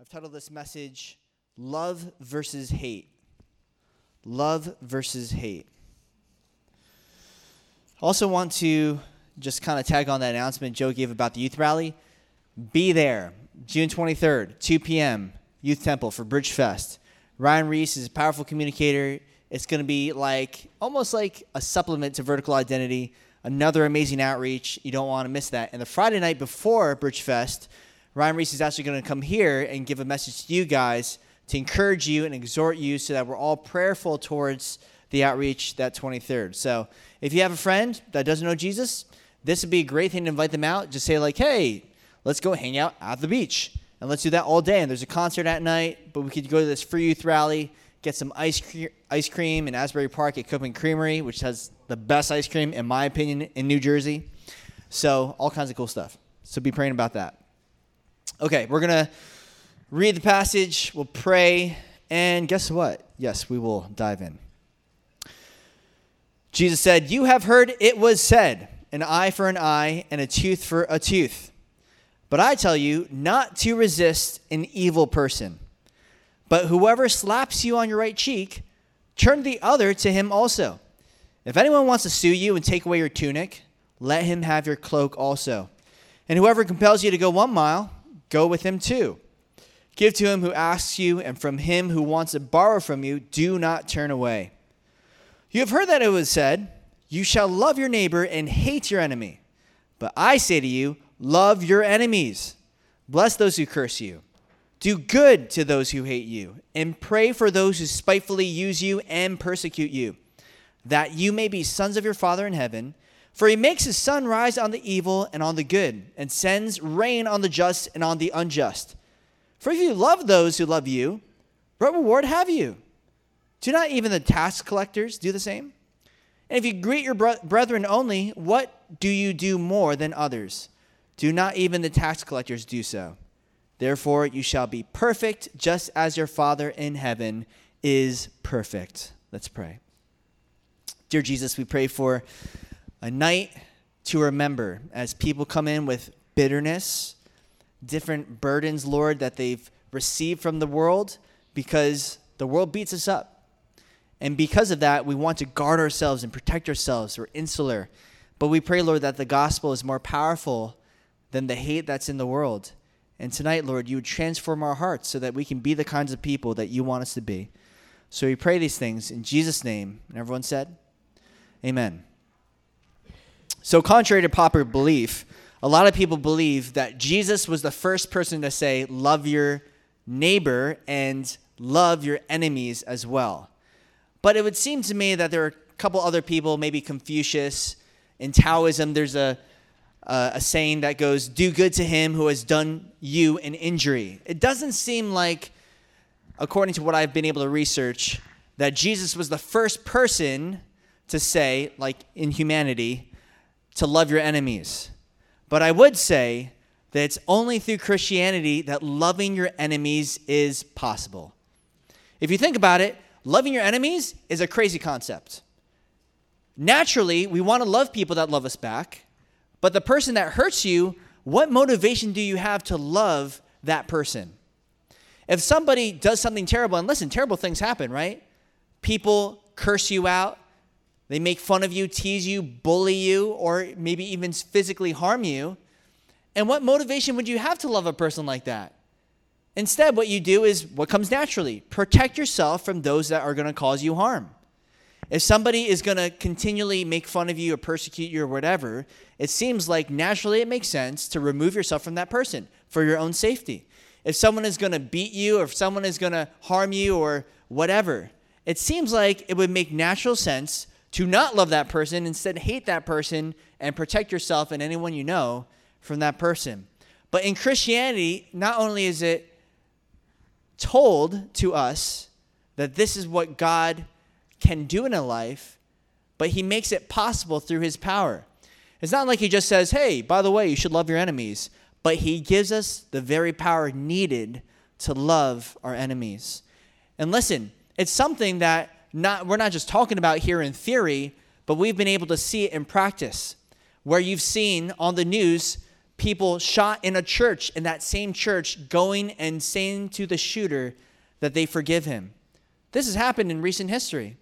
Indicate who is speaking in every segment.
Speaker 1: I've titled this message Love versus Hate. Love versus Hate. I also want to just kind of tag on that announcement Joe gave about the youth rally. Be there, June 23rd, 2 p.m., Youth Temple for Bridge Fest. Ryan Reese is a powerful communicator. It's going to be like almost like a supplement to Vertical Identity, another amazing outreach. You don't want to miss that. And the Friday night before Bridge Fest, Ryan Reese is actually going to come here and give a message to you guys to encourage you and exhort you so that we're all prayerful towards the outreach that 23rd. So if you have a friend that doesn't know Jesus, this would be a great thing to invite them out. Just say, like, hey, let's go hang out at the beach. And let's do that all day. And there's a concert at night, but we could go to this free youth rally get some ice, cre- ice cream in Asbury Park at Cookman Creamery, which has the best ice cream, in my opinion, in New Jersey. So, all kinds of cool stuff. So, be praying about that. Okay, we're going to read the passage, we'll pray, and guess what? Yes, we will dive in. Jesus said, You have heard it was said, an eye for an eye and a tooth for a tooth. But I tell you not to resist an evil person. But whoever slaps you on your right cheek, turn the other to him also. If anyone wants to sue you and take away your tunic, let him have your cloak also. And whoever compels you to go one mile, go with him too. Give to him who asks you, and from him who wants to borrow from you, do not turn away. You have heard that it was said, You shall love your neighbor and hate your enemy. But I say to you, Love your enemies, bless those who curse you. Do good to those who hate you, and pray for those who spitefully use you and persecute you, that you may be sons of your Father in heaven. For he makes his sun rise on the evil and on the good, and sends rain on the just and on the unjust. For if you love those who love you, what reward have you? Do not even the tax collectors do the same? And if you greet your brethren only, what do you do more than others? Do not even the tax collectors do so? Therefore, you shall be perfect, just as your Father in heaven is perfect. Let's pray. Dear Jesus, we pray for a night to remember as people come in with bitterness, different burdens, Lord, that they've received from the world because the world beats us up. And because of that, we want to guard ourselves and protect ourselves. We're insular. But we pray, Lord, that the gospel is more powerful than the hate that's in the world. And tonight, Lord, you would transform our hearts so that we can be the kinds of people that you want us to be. So we pray these things in Jesus' name. And everyone said, Amen. So, contrary to popular belief, a lot of people believe that Jesus was the first person to say, Love your neighbor and love your enemies as well. But it would seem to me that there are a couple other people, maybe Confucius. In Taoism, there's a uh, a saying that goes, Do good to him who has done you an injury. It doesn't seem like, according to what I've been able to research, that Jesus was the first person to say, like in humanity, to love your enemies. But I would say that it's only through Christianity that loving your enemies is possible. If you think about it, loving your enemies is a crazy concept. Naturally, we want to love people that love us back. But the person that hurts you, what motivation do you have to love that person? If somebody does something terrible, and listen, terrible things happen, right? People curse you out, they make fun of you, tease you, bully you, or maybe even physically harm you. And what motivation would you have to love a person like that? Instead, what you do is what comes naturally protect yourself from those that are going to cause you harm. If somebody is going to continually make fun of you or persecute you or whatever, it seems like naturally it makes sense to remove yourself from that person for your own safety. If someone is going to beat you or if someone is going to harm you or whatever, it seems like it would make natural sense to not love that person, instead hate that person and protect yourself and anyone you know from that person. But in Christianity, not only is it told to us that this is what God can do in a life, but he makes it possible through his power. It's not like he just says, hey, by the way, you should love your enemies, but he gives us the very power needed to love our enemies. And listen, it's something that not we're not just talking about here in theory, but we've been able to see it in practice. Where you've seen on the news people shot in a church, in that same church, going and saying to the shooter that they forgive him. This has happened in recent history.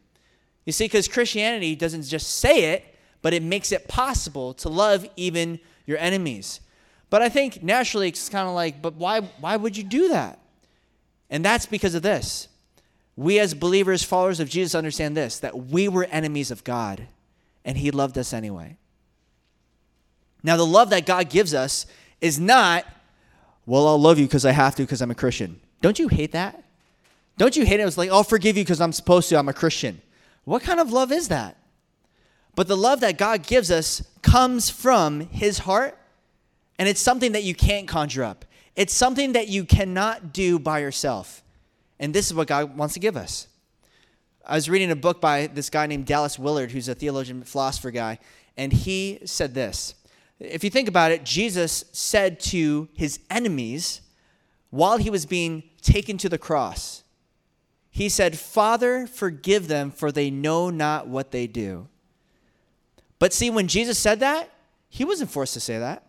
Speaker 1: You see, because Christianity doesn't just say it, but it makes it possible to love even your enemies. But I think naturally it's kind of like, but why, why would you do that? And that's because of this. We, as believers, followers of Jesus, understand this that we were enemies of God, and He loved us anyway. Now, the love that God gives us is not, well, I'll love you because I have to because I'm a Christian. Don't you hate that? Don't you hate it? It's like, I'll forgive you because I'm supposed to, I'm a Christian. What kind of love is that? But the love that God gives us comes from His heart, and it's something that you can't conjure up. It's something that you cannot do by yourself. And this is what God wants to give us. I was reading a book by this guy named Dallas Willard, who's a theologian, philosopher guy, and he said this. If you think about it, Jesus said to his enemies while he was being taken to the cross, He said, Father, forgive them, for they know not what they do. But see, when Jesus said that, he wasn't forced to say that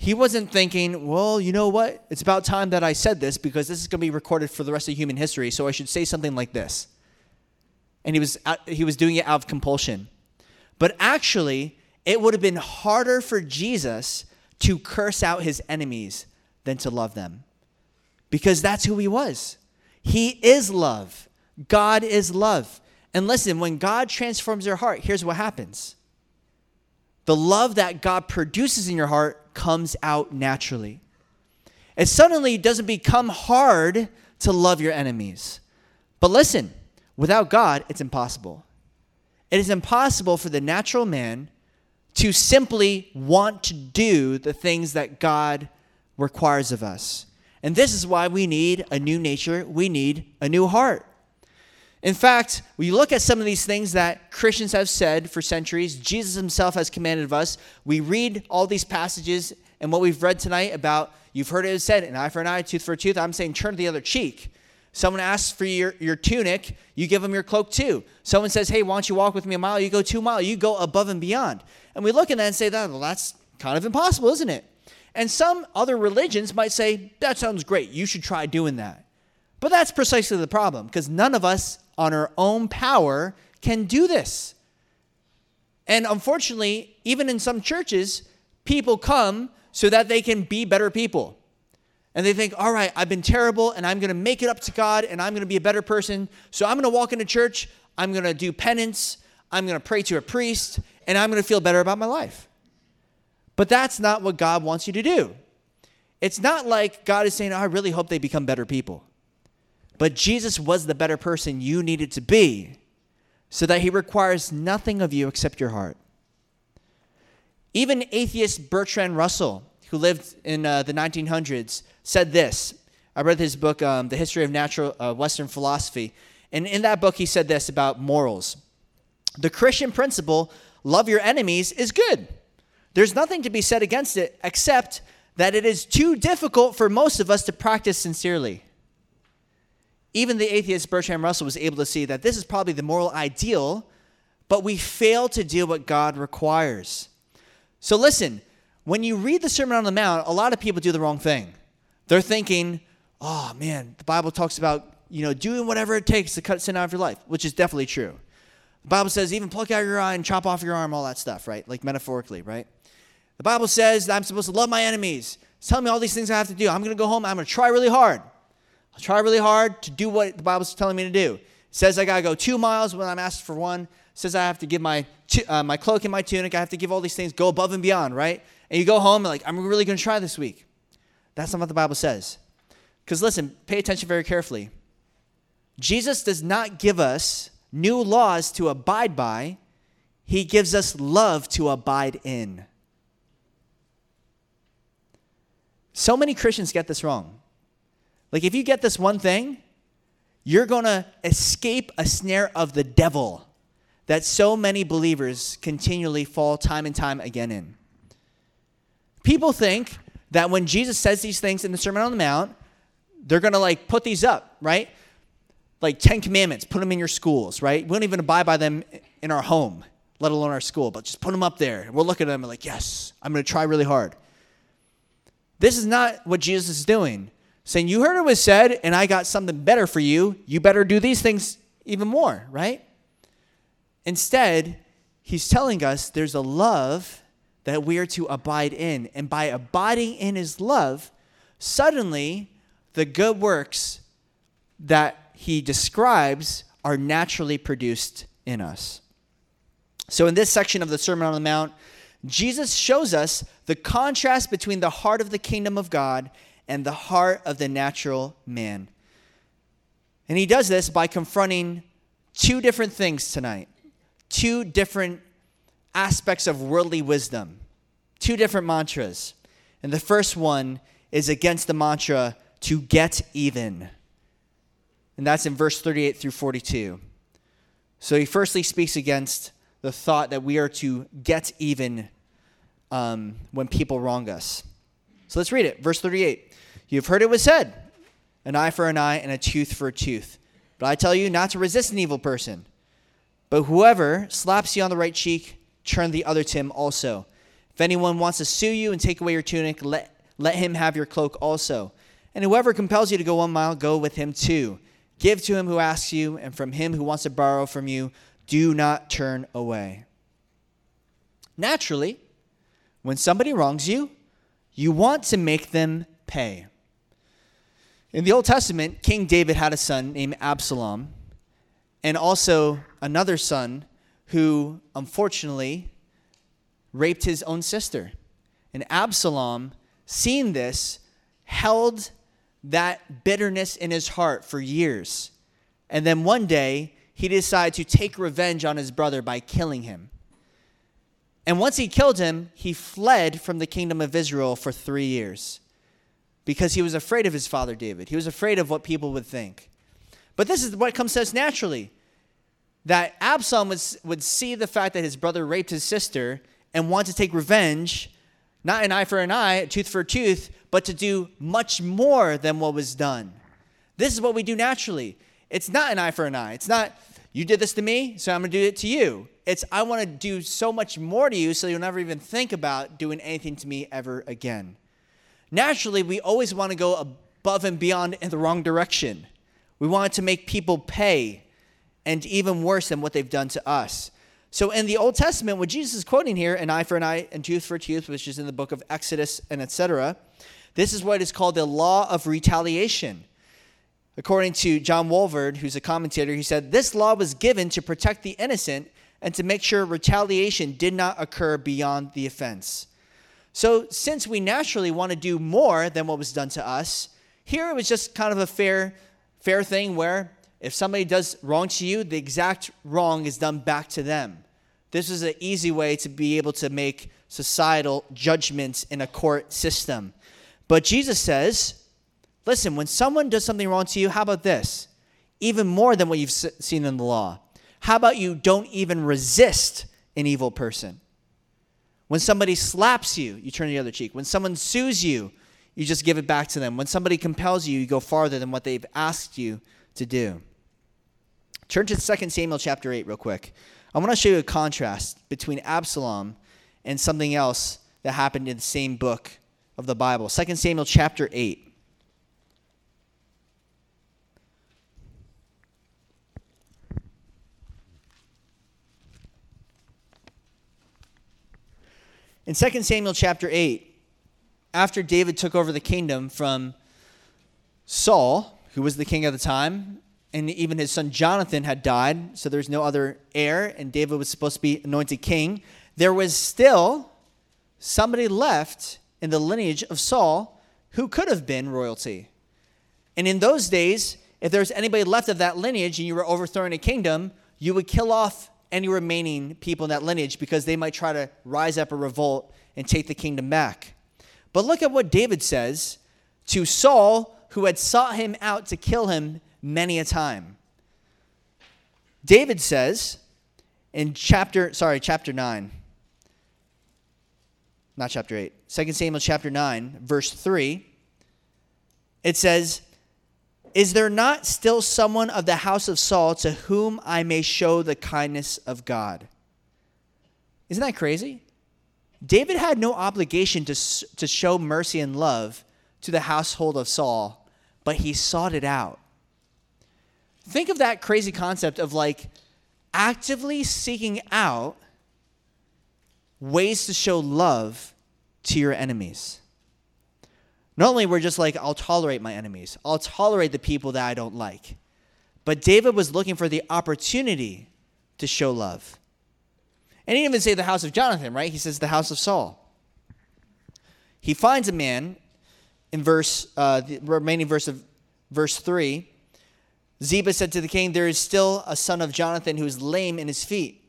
Speaker 1: he wasn't thinking, well, you know what? It's about time that I said this because this is going to be recorded for the rest of human history, so I should say something like this. And he was, he was doing it out of compulsion. But actually, it would have been harder for Jesus to curse out his enemies than to love them because that's who he was. He is love. God is love. And listen, when God transforms your heart, here's what happens the love that God produces in your heart comes out naturally. It suddenly doesn't become hard to love your enemies. But listen, without God, it's impossible. It is impossible for the natural man to simply want to do the things that God requires of us. And this is why we need a new nature, we need a new heart. In fact, you look at some of these things that Christians have said for centuries, Jesus himself has commanded of us. We read all these passages and what we've read tonight about, you've heard it said, an eye for an eye, tooth for a tooth. I'm saying turn to the other cheek. Someone asks for your, your tunic, you give them your cloak too. Someone says, hey, why don't you walk with me a mile? You go two miles. You go above and beyond. And we look at that and say, well, that's kind of impossible, isn't it? And some other religions might say, that sounds great. You should try doing that. But that's precisely the problem because none of us on our own power can do this. And unfortunately, even in some churches, people come so that they can be better people. And they think, all right, I've been terrible and I'm going to make it up to God and I'm going to be a better person. So I'm going to walk into church, I'm going to do penance, I'm going to pray to a priest, and I'm going to feel better about my life. But that's not what God wants you to do. It's not like God is saying, oh, I really hope they become better people. But Jesus was the better person you needed to be so that he requires nothing of you except your heart. Even atheist Bertrand Russell, who lived in uh, the 1900s, said this. I read his book, um, The History of Natural uh, Western Philosophy. And in that book, he said this about morals The Christian principle, love your enemies, is good. There's nothing to be said against it except that it is too difficult for most of us to practice sincerely. Even the atheist Bertrand Russell was able to see that this is probably the moral ideal, but we fail to do what God requires. So listen, when you read the Sermon on the Mount, a lot of people do the wrong thing. They're thinking, oh man, the Bible talks about, you know, doing whatever it takes to cut sin out of your life, which is definitely true. The Bible says even pluck out your eye and chop off your arm, all that stuff, right? Like metaphorically, right? The Bible says I'm supposed to love my enemies. Telling me all these things I have to do. I'm going to go home. I'm going to try really hard. I'll try really hard to do what the Bible's telling me to do. It says I got to go two miles when I'm asked for one. It says I have to give my, uh, my cloak and my tunic. I have to give all these things, go above and beyond, right? And you go home and like, I'm really going to try this week. That's not what the Bible says. Because listen, pay attention very carefully. Jesus does not give us new laws to abide by, He gives us love to abide in. So many Christians get this wrong. Like, if you get this one thing, you're going to escape a snare of the devil that so many believers continually fall time and time again in. People think that when Jesus says these things in the Sermon on the Mount, they're going to like put these up, right? Like 10 commandments, put them in your schools, right? We don't even abide by them in our home, let alone our school, but just put them up there. And we'll look at them and like, yes, I'm going to try really hard. This is not what Jesus is doing. Saying, You heard it was said, and I got something better for you. You better do these things even more, right? Instead, he's telling us there's a love that we are to abide in. And by abiding in his love, suddenly the good works that he describes are naturally produced in us. So, in this section of the Sermon on the Mount, Jesus shows us the contrast between the heart of the kingdom of God and the heart of the natural man. And he does this by confronting two different things tonight, two different aspects of worldly wisdom, two different mantras. And the first one is against the mantra to get even. And that's in verse 38 through 42. So he firstly speaks against the thought that we are to get even um, when people wrong us. So let's read it. Verse 38. You've heard it was said, an eye for an eye and a tooth for a tooth. But I tell you not to resist an evil person. But whoever slaps you on the right cheek, turn the other to him also. If anyone wants to sue you and take away your tunic, let, let him have your cloak also. And whoever compels you to go one mile, go with him two. Give to him who asks you, and from him who wants to borrow from you, do not turn away. Naturally, when somebody wrongs you, you want to make them pay. In the Old Testament, King David had a son named Absalom, and also another son who unfortunately raped his own sister. And Absalom, seeing this, held that bitterness in his heart for years. And then one day, he decided to take revenge on his brother by killing him. And once he killed him, he fled from the kingdom of Israel for three years because he was afraid of his father David. He was afraid of what people would think. But this is what comes to us naturally that Absalom would, would see the fact that his brother raped his sister and want to take revenge, not an eye for an eye, tooth for a tooth, but to do much more than what was done. This is what we do naturally. It's not an eye for an eye. It's not, you did this to me, so I'm going to do it to you. It's, I want to do so much more to you so you'll never even think about doing anything to me ever again. Naturally, we always want to go above and beyond in the wrong direction. We want to make people pay, and even worse than what they've done to us. So in the Old Testament, what Jesus is quoting here, an eye for an eye and tooth for tooth, which is in the book of Exodus and etc., this is what is called the law of retaliation. According to John Walvoord, who's a commentator, he said, This law was given to protect the innocent and to make sure retaliation did not occur beyond the offense. So, since we naturally want to do more than what was done to us, here it was just kind of a fair, fair thing where if somebody does wrong to you, the exact wrong is done back to them. This is an easy way to be able to make societal judgments in a court system. But Jesus says, listen, when someone does something wrong to you, how about this? Even more than what you've seen in the law. How about you don't even resist an evil person? When somebody slaps you, you turn the other cheek. When someone sues you, you just give it back to them. When somebody compels you, you go farther than what they've asked you to do. Turn to 2 Samuel chapter 8 real quick. I want to show you a contrast between Absalom and something else that happened in the same book of the Bible. 2 Samuel chapter 8. In 2 Samuel chapter 8, after David took over the kingdom from Saul, who was the king at the time, and even his son Jonathan had died, so there's no other heir, and David was supposed to be anointed king, there was still somebody left in the lineage of Saul who could have been royalty. And in those days, if there was anybody left of that lineage and you were overthrowing a kingdom, you would kill off any remaining people in that lineage because they might try to rise up a revolt and take the kingdom back. But look at what David says to Saul, who had sought him out to kill him many a time. David says in chapter, sorry, chapter 9, not chapter 8, 2 Samuel chapter 9, verse 3, it says, Is there not still someone of the house of Saul to whom I may show the kindness of God? Isn't that crazy? David had no obligation to, to show mercy and love to the household of Saul, but he sought it out. Think of that crazy concept of like actively seeking out ways to show love to your enemies. Normally, we're just like, I'll tolerate my enemies, I'll tolerate the people that I don't like. But David was looking for the opportunity to show love. And he didn't even say the house of Jonathan, right? He says the house of Saul. He finds a man in verse, uh, the remaining verse of verse 3. Ziba said to the king, There is still a son of Jonathan who is lame in his feet.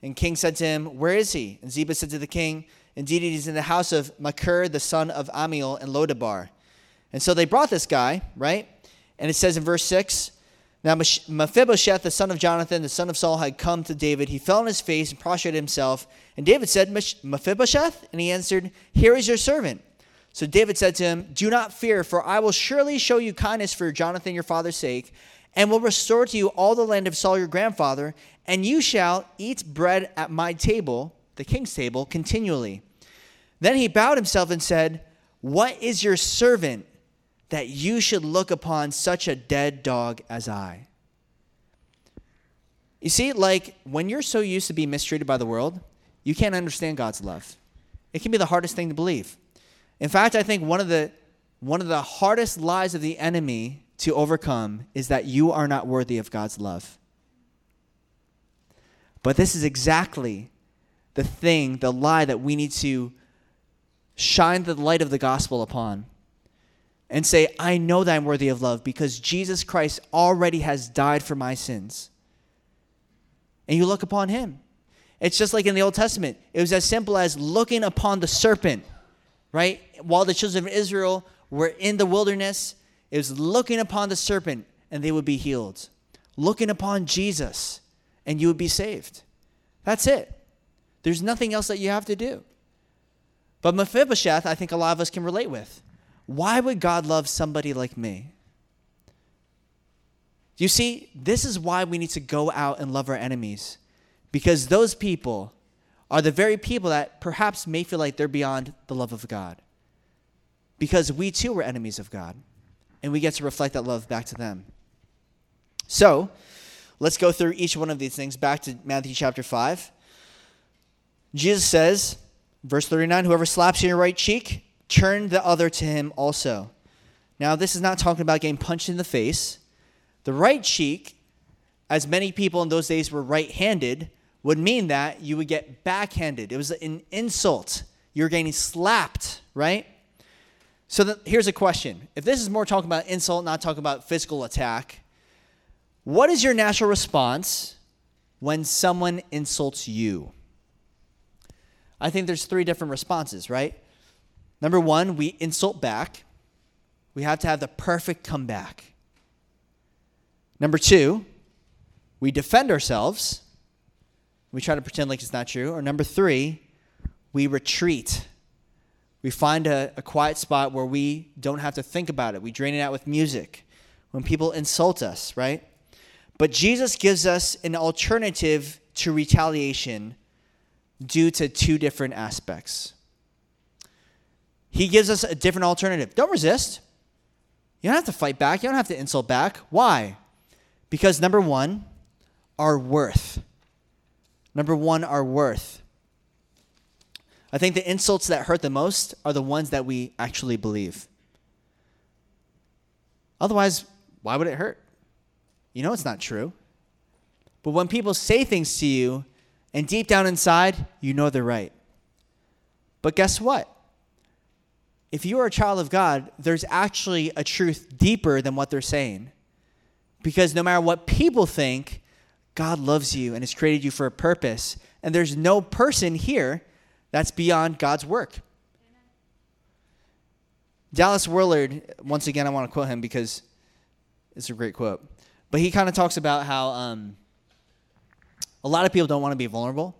Speaker 1: And king said to him, Where is he? And Ziba said to the king, Indeed, he is in the house of Machir, the son of Ammiel, and Lodabar. And so they brought this guy, right? And it says in verse 6 Now Mephibosheth, the son of Jonathan, the son of Saul, had come to David. He fell on his face and prostrated himself. And David said, Mephibosheth? And he answered, Here is your servant. So David said to him, Do not fear, for I will surely show you kindness for Jonathan your father's sake, and will restore to you all the land of Saul your grandfather, and you shall eat bread at my table the king's table continually. Then he bowed himself and said, What is your servant that you should look upon such a dead dog as I? You see, like when you're so used to being mistreated by the world, you can't understand God's love. It can be the hardest thing to believe. In fact, I think one of the one of the hardest lies of the enemy to overcome is that you are not worthy of God's love. But this is exactly the thing, the lie that we need to shine the light of the gospel upon and say, I know that I'm worthy of love because Jesus Christ already has died for my sins. And you look upon him. It's just like in the Old Testament, it was as simple as looking upon the serpent, right? While the children of Israel were in the wilderness, it was looking upon the serpent and they would be healed. Looking upon Jesus and you would be saved. That's it. There's nothing else that you have to do. But Mephibosheth, I think a lot of us can relate with. Why would God love somebody like me? You see, this is why we need to go out and love our enemies. Because those people are the very people that perhaps may feel like they're beyond the love of God. Because we too were enemies of God. And we get to reflect that love back to them. So, let's go through each one of these things back to Matthew chapter 5. Jesus says, verse 39, whoever slaps you in your right cheek, turn the other to him also. Now, this is not talking about getting punched in the face. The right cheek, as many people in those days were right handed, would mean that you would get backhanded. It was an insult. You're getting slapped, right? So the, here's a question. If this is more talking about insult, not talking about physical attack, what is your natural response when someone insults you? I think there's three different responses, right? Number one, we insult back. We have to have the perfect comeback. Number two, we defend ourselves. We try to pretend like it's not true. Or number three, we retreat. We find a, a quiet spot where we don't have to think about it. We drain it out with music. When people insult us, right? But Jesus gives us an alternative to retaliation due to two different aspects. He gives us a different alternative. Don't resist. You don't have to fight back. You don't have to insult back. Why? Because number one, our worth. Number one, our worth. I think the insults that hurt the most are the ones that we actually believe. Otherwise, why would it hurt? You know it's not true. But when people say things to you and deep down inside, you know they're right. But guess what? If you are a child of God, there's actually a truth deeper than what they're saying. Because no matter what people think, God loves you and has created you for a purpose. And there's no person here that's beyond God's work. Dallas Willard, once again, I want to quote him because it's a great quote. But he kind of talks about how um, a lot of people don't want to be vulnerable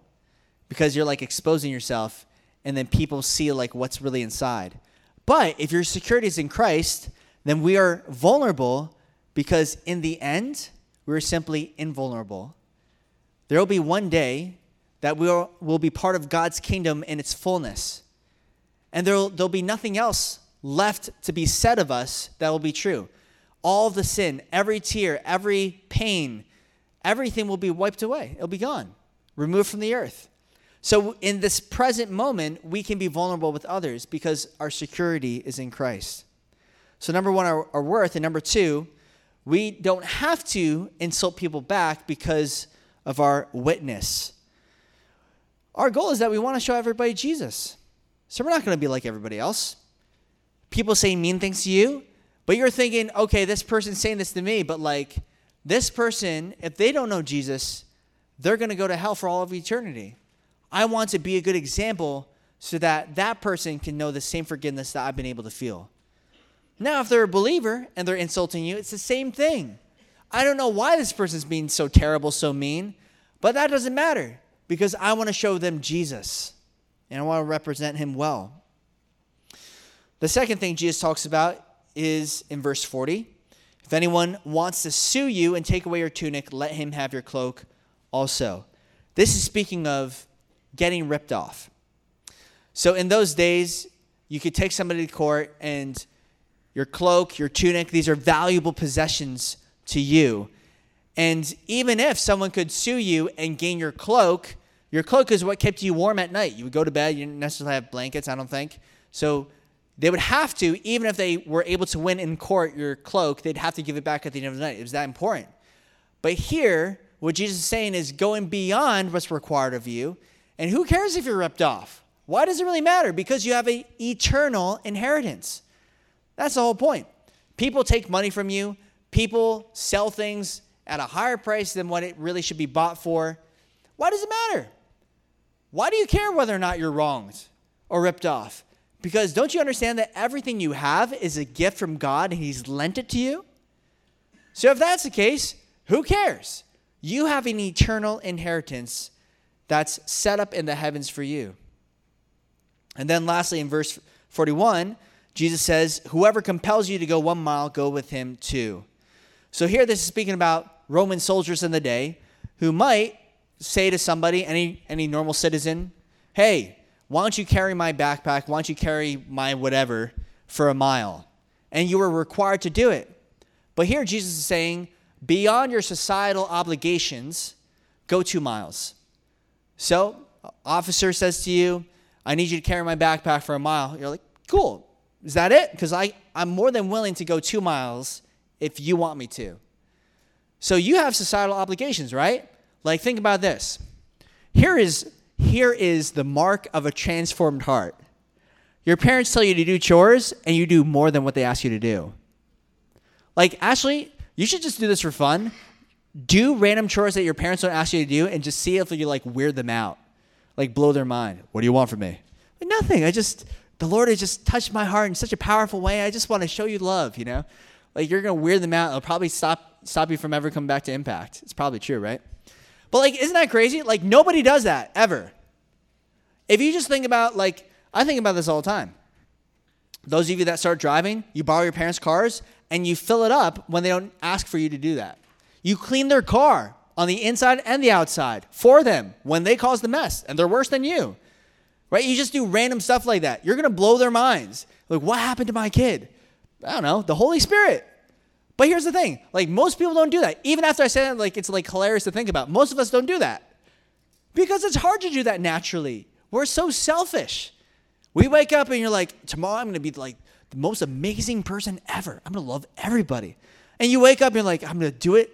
Speaker 1: because you're like exposing yourself and then people see like what's really inside. But if your security is in Christ, then we are vulnerable because in the end, we're simply invulnerable. There will be one day that we'll, will be part of God's kingdom in its fullness. And there'll, there'll be nothing else left to be said of us that will be true. All the sin, every tear, every pain, everything will be wiped away. It'll be gone, removed from the earth. So, in this present moment, we can be vulnerable with others because our security is in Christ. So, number one, our, our worth. And number two, we don't have to insult people back because of our witness. Our goal is that we want to show everybody Jesus. So, we're not going to be like everybody else. People say mean things to you, but you're thinking, okay, this person's saying this to me, but like this person, if they don't know Jesus, they're going to go to hell for all of eternity. I want to be a good example so that that person can know the same forgiveness that I've been able to feel. Now, if they're a believer and they're insulting you, it's the same thing. I don't know why this person's being so terrible, so mean, but that doesn't matter because I want to show them Jesus and I want to represent him well. The second thing Jesus talks about is in verse 40 if anyone wants to sue you and take away your tunic, let him have your cloak also. This is speaking of getting ripped off. So in those days, you could take somebody to court and your cloak, your tunic, these are valuable possessions to you. And even if someone could sue you and gain your cloak, your cloak is what kept you warm at night. You would go to bed, you didn't necessarily have blankets, I don't think. So they would have to, even if they were able to win in court your cloak, they'd have to give it back at the end of the night. It was that important. But here, what Jesus is saying is going beyond what's required of you. And who cares if you're ripped off? Why does it really matter? Because you have an eternal inheritance. That's the whole point. People take money from you, people sell things at a higher price than what it really should be bought for. Why does it matter? Why do you care whether or not you're wronged or ripped off? Because don't you understand that everything you have is a gift from God and He's lent it to you? So if that's the case, who cares? You have an eternal inheritance that's set up in the heavens for you. And then lastly, in verse 41, Jesus says, Whoever compels you to go one mile, go with him two. So here, this is speaking about Roman soldiers in the day who might say to somebody, any, any normal citizen, Hey, why don't you carry my backpack? Why don't you carry my whatever for a mile? And you were required to do it. But here Jesus is saying, beyond your societal obligations, go two miles. So, officer says to you, I need you to carry my backpack for a mile. You're like, cool. Is that it? Because I'm more than willing to go two miles if you want me to. So you have societal obligations, right? Like, think about this. Here is here is the mark of a transformed heart. Your parents tell you to do chores and you do more than what they ask you to do. Like, Ashley, you should just do this for fun. Do random chores that your parents don't ask you to do and just see if you like weird them out. Like blow their mind. What do you want from me? Like, nothing. I just the Lord has just touched my heart in such a powerful way. I just want to show you love, you know? Like you're gonna weird them out. It'll probably stop stop you from ever coming back to impact. It's probably true, right? But like, isn't that crazy? Like nobody does that ever. If you just think about like, I think about this all the time. Those of you that start driving, you borrow your parents' cars and you fill it up when they don't ask for you to do that. You clean their car on the inside and the outside for them when they cause the mess and they're worse than you. Right? You just do random stuff like that. You're going to blow their minds. Like, what happened to my kid? I don't know, the Holy Spirit. But here's the thing like, most people don't do that. Even after I say that, like, it's like hilarious to think about. Most of us don't do that because it's hard to do that naturally. We're so selfish. We wake up and you're like, tomorrow I'm going to be like the most amazing person ever. I'm going to love everybody. And you wake up and you're like, I'm going to do it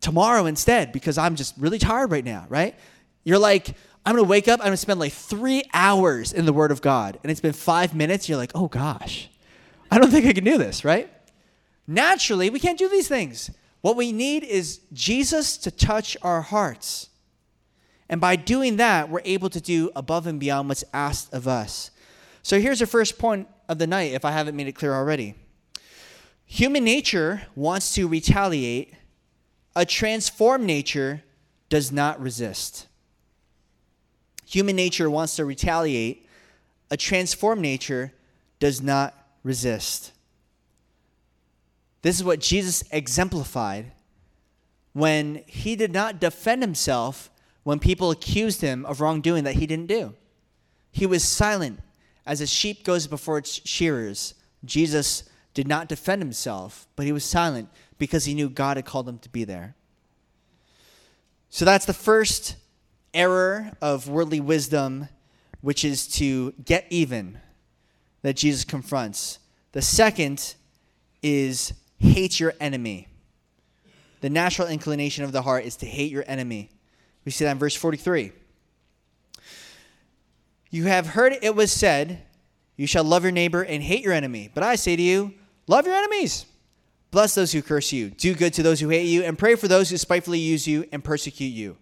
Speaker 1: tomorrow instead because I'm just really tired right now, right? You're like, I'm going to wake up, I'm going to spend like three hours in the Word of God. And it's been five minutes. You're like, oh gosh, I don't think I can do this, right? Naturally, we can't do these things. What we need is Jesus to touch our hearts. And by doing that, we're able to do above and beyond what's asked of us. So here's the first point of the night, if I haven't made it clear already. Human nature wants to retaliate, a transformed nature does not resist. Human nature wants to retaliate, a transformed nature does not resist. This is what Jesus exemplified when he did not defend himself, when people accused him of wrongdoing that he didn't do. He was silent. As a sheep goes before its shearers, Jesus did not defend himself, but he was silent because he knew God had called him to be there. So that's the first error of worldly wisdom, which is to get even, that Jesus confronts. The second is hate your enemy. The natural inclination of the heart is to hate your enemy. We see that in verse 43. You have heard it was said, You shall love your neighbor and hate your enemy. But I say to you, Love your enemies. Bless those who curse you. Do good to those who hate you, and pray for those who spitefully use you and persecute you.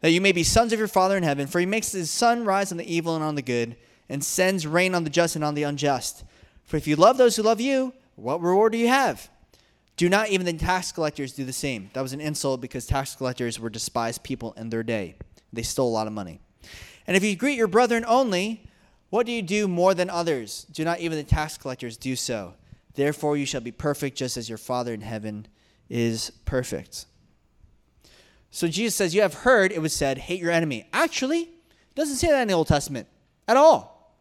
Speaker 1: That you may be sons of your Father in heaven, for he makes his sun rise on the evil and on the good, and sends rain on the just and on the unjust. For if you love those who love you, what reward do you have? Do not even the tax collectors do the same. That was an insult because tax collectors were despised people in their day. They stole a lot of money. And if you greet your brethren only, what do you do more than others? Do not even the tax collectors do so. Therefore, you shall be perfect just as your Father in heaven is perfect. So Jesus says, You have heard it was said, hate your enemy. Actually, it doesn't say that in the Old Testament at all.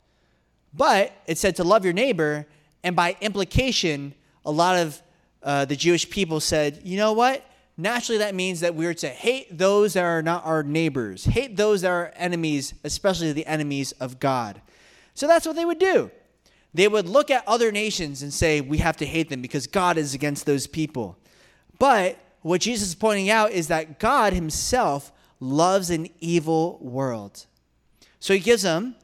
Speaker 1: But it said to love your neighbor, and by implication, a lot of uh, the Jewish people said, You know what? Naturally, that means that we're to hate those that are not our neighbors, hate those that are enemies, especially the enemies of God. So that's what they would do. They would look at other nations and say, we have to hate them because God is against those people. But what Jesus is pointing out is that God himself loves an evil world. So he gives them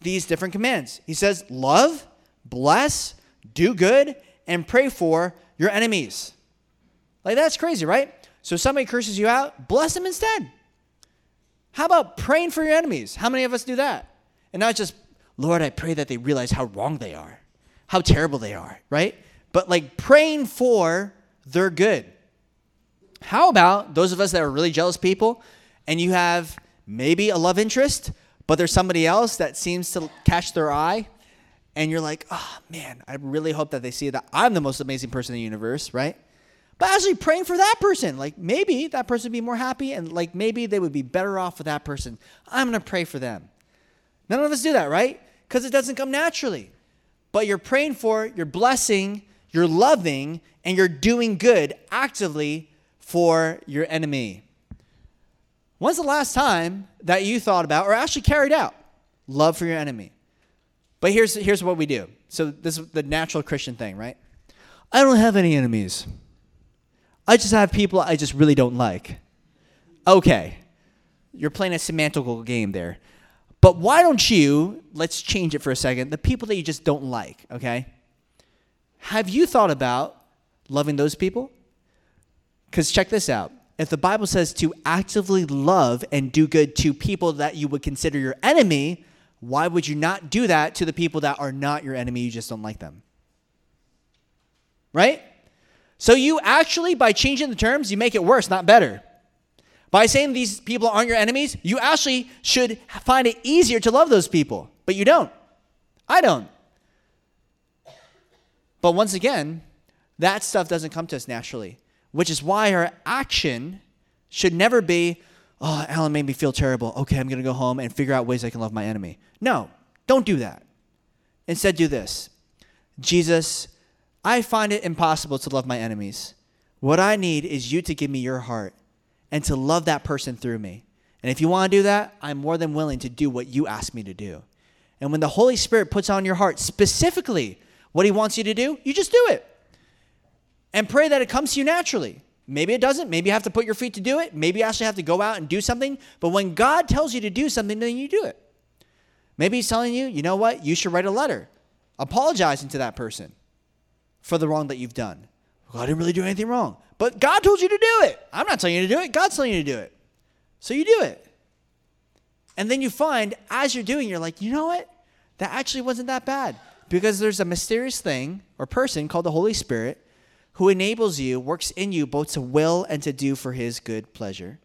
Speaker 1: these different commands. He says, Love, bless, do good, and pray for your enemies. Like, that's crazy, right? So somebody curses you out, bless them instead. How about praying for your enemies? How many of us do that? And not just Lord, I pray that they realize how wrong they are, how terrible they are, right? But like praying for their good. How about those of us that are really jealous people and you have maybe a love interest, but there's somebody else that seems to catch their eye and you're like, oh man, I really hope that they see that I'm the most amazing person in the universe, right? But actually praying for that person, like maybe that person would be more happy and like maybe they would be better off with that person. I'm gonna pray for them. None of us do that, right? Because it doesn't come naturally. But you're praying for, you're blessing, you're loving, and you're doing good actively for your enemy. When's the last time that you thought about or actually carried out love for your enemy? But here's, here's what we do. So, this is the natural Christian thing, right? I don't have any enemies. I just have people I just really don't like. Okay. You're playing a semantical game there. But why don't you, let's change it for a second, the people that you just don't like, okay? Have you thought about loving those people? Because check this out. If the Bible says to actively love and do good to people that you would consider your enemy, why would you not do that to the people that are not your enemy? You just don't like them. Right? So you actually, by changing the terms, you make it worse, not better. By saying these people aren't your enemies, you actually should find it easier to love those people, but you don't. I don't. But once again, that stuff doesn't come to us naturally, which is why our action should never be, oh, Alan made me feel terrible. Okay, I'm going to go home and figure out ways I can love my enemy. No, don't do that. Instead, do this Jesus, I find it impossible to love my enemies. What I need is you to give me your heart and to love that person through me. And if you want to do that, I'm more than willing to do what you ask me to do. And when the Holy Spirit puts on your heart specifically what He wants you to do, you just do it. And pray that it comes to you naturally. Maybe it doesn't. Maybe you have to put your feet to do it. Maybe you actually have to go out and do something. But when God tells you to do something, then you do it. Maybe He's telling you, you know what? You should write a letter apologizing to that person for the wrong that you've done. Well, I didn't really do anything wrong. But God told you to do it. I'm not telling you to do it. God's telling you to do it. So you do it. And then you find as you're doing, you're like, you know what? That actually wasn't that bad. Because there's a mysterious thing or person called the Holy Spirit who enables you, works in you both to will and to do for his good pleasure.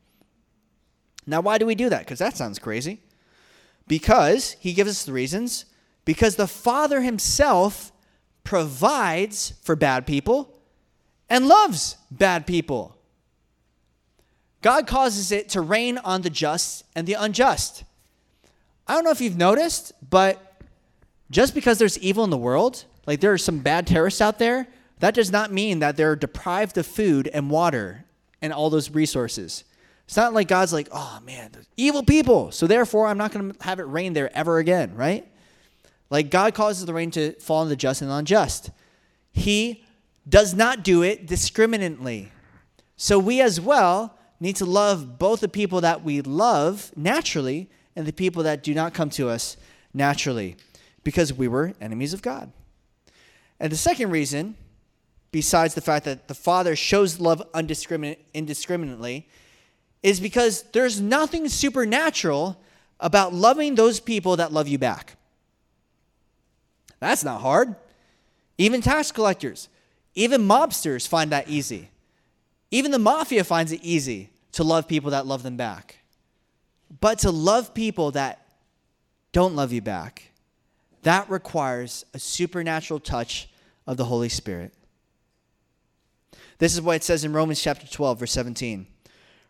Speaker 1: Now, why do we do that? Because that sounds crazy. Because he gives us the reasons. Because the Father himself provides for bad people and loves bad people. God causes it to rain on the just and the unjust. I don't know if you've noticed, but just because there's evil in the world, like there are some bad terrorists out there, that does not mean that they're deprived of food and water and all those resources. It's not like God's like, oh man, evil people. So therefore, I'm not going to have it rain there ever again, right? Like God causes the rain to fall on the just and the unjust. He does not do it discriminately. So we as well need to love both the people that we love naturally and the people that do not come to us naturally because we were enemies of God. And the second reason, besides the fact that the Father shows love indiscriminately, is because there's nothing supernatural about loving those people that love you back. That's not hard. Even tax collectors, even mobsters find that easy. Even the mafia finds it easy to love people that love them back. But to love people that don't love you back, that requires a supernatural touch of the Holy Spirit. This is what it says in Romans chapter 12, verse 17.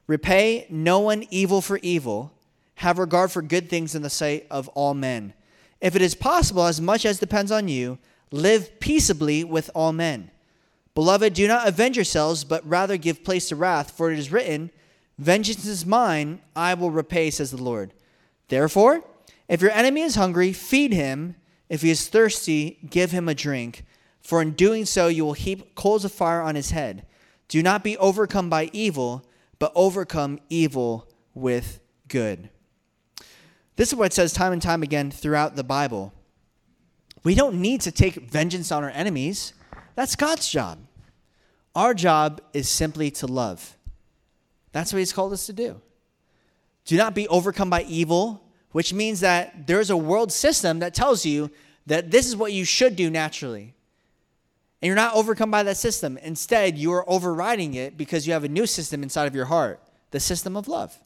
Speaker 1: Repay no one evil for evil, have regard for good things in the sight of all men. If it is possible, as much as depends on you, live peaceably with all men. Beloved, do not avenge yourselves, but rather give place to wrath, for it is written, Vengeance is mine, I will repay, says the Lord. Therefore, if your enemy is hungry, feed him. If he is thirsty, give him a drink. For in doing so, you will heap coals of fire on his head. Do not be overcome by evil, but overcome evil with good. This is what it says time and time again throughout the Bible. We don't need to take vengeance on our enemies. That's God's job. Our job is simply to love. That's what He's called us to do. Do not be overcome by evil, which means that there's a world system that tells you that this is what you should do naturally. And you're not overcome by that system. Instead, you are overriding it because you have a new system inside of your heart the system of love.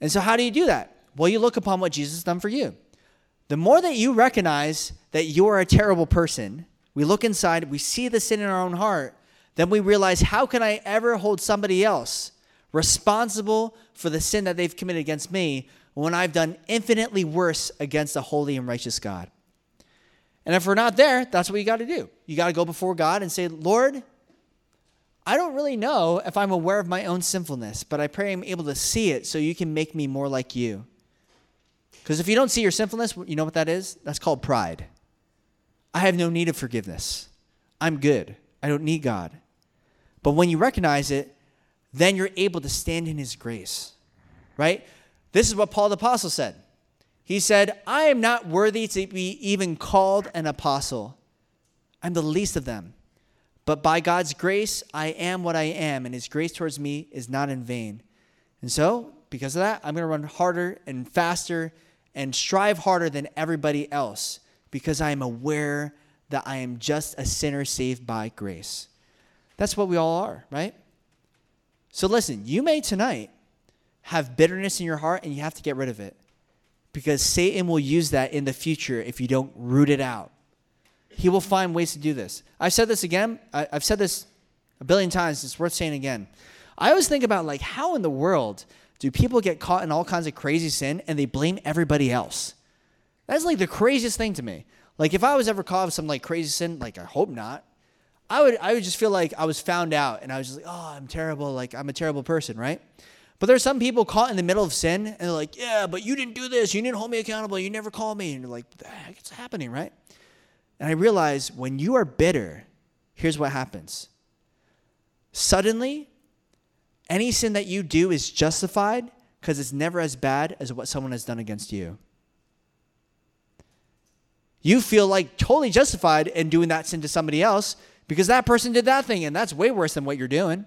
Speaker 1: And so, how do you do that? Well, you look upon what Jesus has done for you. The more that you recognize that you are a terrible person, we look inside, we see the sin in our own heart, then we realize how can I ever hold somebody else responsible for the sin that they've committed against me when I've done infinitely worse against a holy and righteous God? And if we're not there, that's what you got to do. You got to go before God and say, Lord, I don't really know if I'm aware of my own sinfulness, but I pray I'm able to see it so you can make me more like you. Because if you don't see your sinfulness, you know what that is? That's called pride. I have no need of forgiveness. I'm good. I don't need God. But when you recognize it, then you're able to stand in His grace, right? This is what Paul the Apostle said. He said, I am not worthy to be even called an apostle. I'm the least of them. But by God's grace, I am what I am, and His grace towards me is not in vain. And so, because of that, I'm going to run harder and faster and strive harder than everybody else because I am aware that I am just a sinner saved by grace. That's what we all are, right? So listen, you may tonight have bitterness in your heart and you have to get rid of it because Satan will use that in the future if you don't root it out. He will find ways to do this. I've said this again, I, have said this a billion times, it's worth saying again. I always think about like how in the world do people get caught in all kinds of crazy sin and they blame everybody else? That's like the craziest thing to me. Like if I was ever caught with some like crazy sin, like I hope not, I would I would just feel like I was found out and I was just like, oh, I'm terrible, like I'm a terrible person, right? But there's some people caught in the middle of sin and they're like, yeah, but you didn't do this, you didn't hold me accountable, you never called me, and you're like, the heck is happening, right? And I realize when you are bitter, here's what happens. Suddenly, any sin that you do is justified because it's never as bad as what someone has done against you. You feel like totally justified in doing that sin to somebody else because that person did that thing and that's way worse than what you're doing.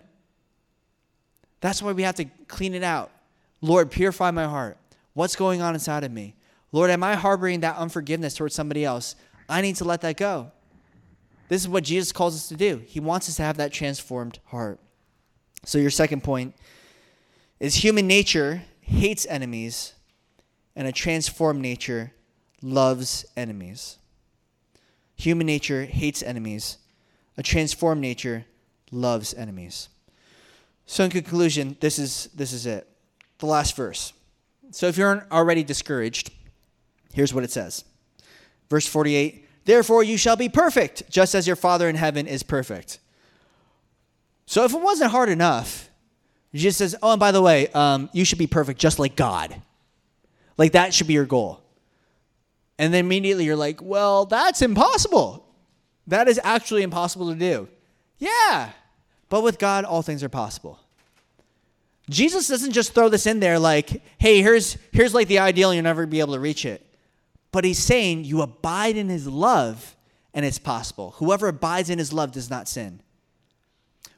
Speaker 1: That's why we have to clean it out. Lord, purify my heart. What's going on inside of me? Lord, am I harboring that unforgiveness towards somebody else? I need to let that go. This is what Jesus calls us to do. He wants us to have that transformed heart. So, your second point is human nature hates enemies, and a transformed nature loves enemies. Human nature hates enemies, a transformed nature loves enemies. So in conclusion, this is this is it. The last verse. So if you're already discouraged, here's what it says. Verse 48, "Therefore you shall be perfect, just as your Father in heaven is perfect." So if it wasn't hard enough, Jesus says, "Oh, and by the way, um, you should be perfect just like God." Like that should be your goal. And then immediately you're like, "Well, that's impossible. That is actually impossible to do." Yeah. But with God, all things are possible. Jesus doesn't just throw this in there like, hey, here's, here's like the ideal, you'll never be able to reach it. But he's saying you abide in his love and it's possible. Whoever abides in his love does not sin.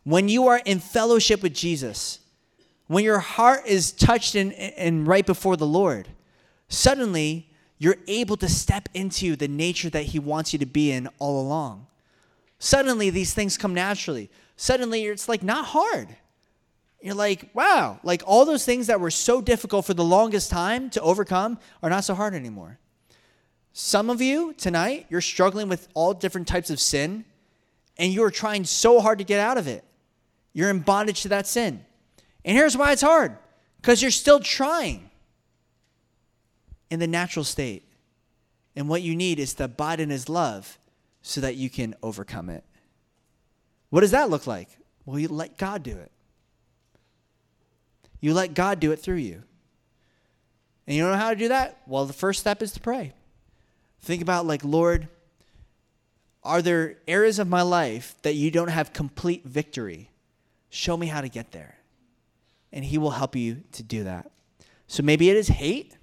Speaker 1: When you are in fellowship with Jesus, when your heart is touched and, and right before the Lord, suddenly you're able to step into the nature that he wants you to be in all along. Suddenly these things come naturally. Suddenly it's like not hard. You're like, wow, like all those things that were so difficult for the longest time to overcome are not so hard anymore. Some of you tonight, you're struggling with all different types of sin, and you are trying so hard to get out of it. You're in bondage to that sin. And here's why it's hard because you're still trying in the natural state. And what you need is to abide in His love so that you can overcome it. What does that look like? Well, you let God do it. You let God do it through you. And you don't know how to do that? Well, the first step is to pray. Think about, like, Lord, are there areas of my life that you don't have complete victory? Show me how to get there. And He will help you to do that. So maybe it is hate.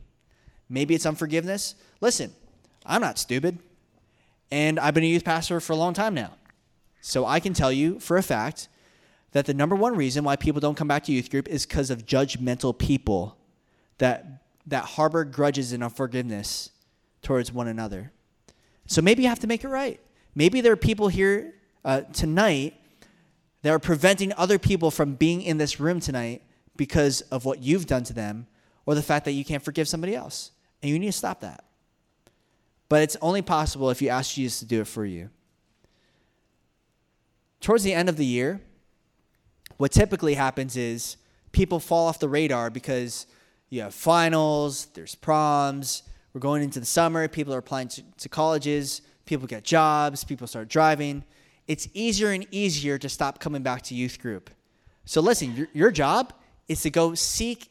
Speaker 1: Maybe it's unforgiveness. Listen, I'm not stupid. And I've been a youth pastor for a long time now. So I can tell you for a fact that the number one reason why people don't come back to youth group is because of judgmental people that that harbor grudges and unforgiveness towards one another. So maybe you have to make it right. Maybe there are people here uh, tonight that are preventing other people from being in this room tonight because of what you've done to them or the fact that you can't forgive somebody else. And you need to stop that. But it's only possible if you ask Jesus to do it for you. Towards the end of the year, what typically happens is people fall off the radar because you have finals, there's proms, we're going into the summer, people are applying to, to colleges, people get jobs, people start driving. It's easier and easier to stop coming back to youth group. So listen, your, your job is to go seek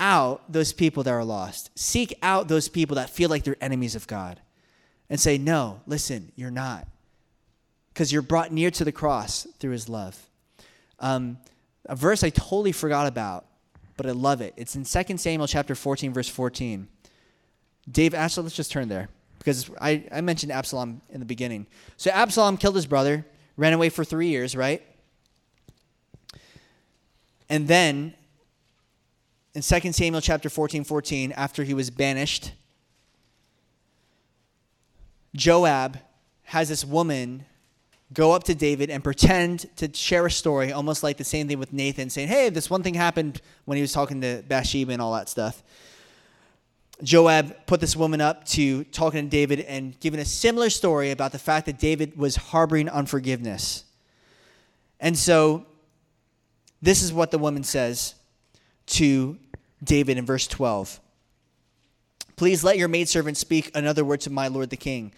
Speaker 1: out those people that are lost. Seek out those people that feel like they're enemies of God and say, No, listen, you're not. Because you're brought near to the cross through his love. Um, a verse I totally forgot about, but I love it. It's in 2 Samuel chapter 14, verse 14. Dave, actually, let's just turn there because I, I mentioned Absalom in the beginning. So Absalom killed his brother, ran away for three years, right? And then in 2 Samuel chapter 14, 14, after he was banished, Joab has this woman go up to David and pretend to share a story, almost like the same thing with Nathan, saying, Hey, this one thing happened when he was talking to Bathsheba and all that stuff. Joab put this woman up to talking to David and giving a similar story about the fact that David was harboring unforgiveness. And so, this is what the woman says to David in verse 12 Please let your maidservant speak another word to my lord the king.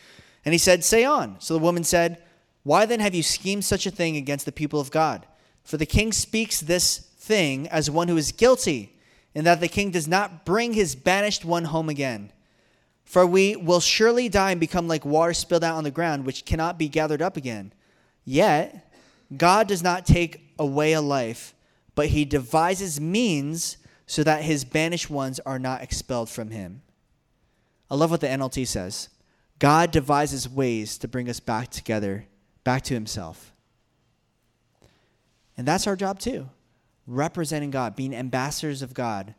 Speaker 1: And he said, Say on. So the woman said, why then have you schemed such a thing against the people of God? For the king speaks this thing as one who is guilty, in that the king does not bring his banished one home again. For we will surely die and become like water spilled out on the ground, which cannot be gathered up again. Yet, God does not take away a life, but he devises means so that his banished ones are not expelled from him. I love what the NLT says God devises ways to bring us back together back to himself. And that's our job too representing God, being ambassadors of God,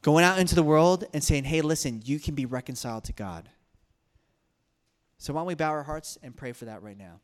Speaker 1: going out into the world and saying, hey, listen, you can be reconciled to God. So why don't we bow our hearts and pray for that right now?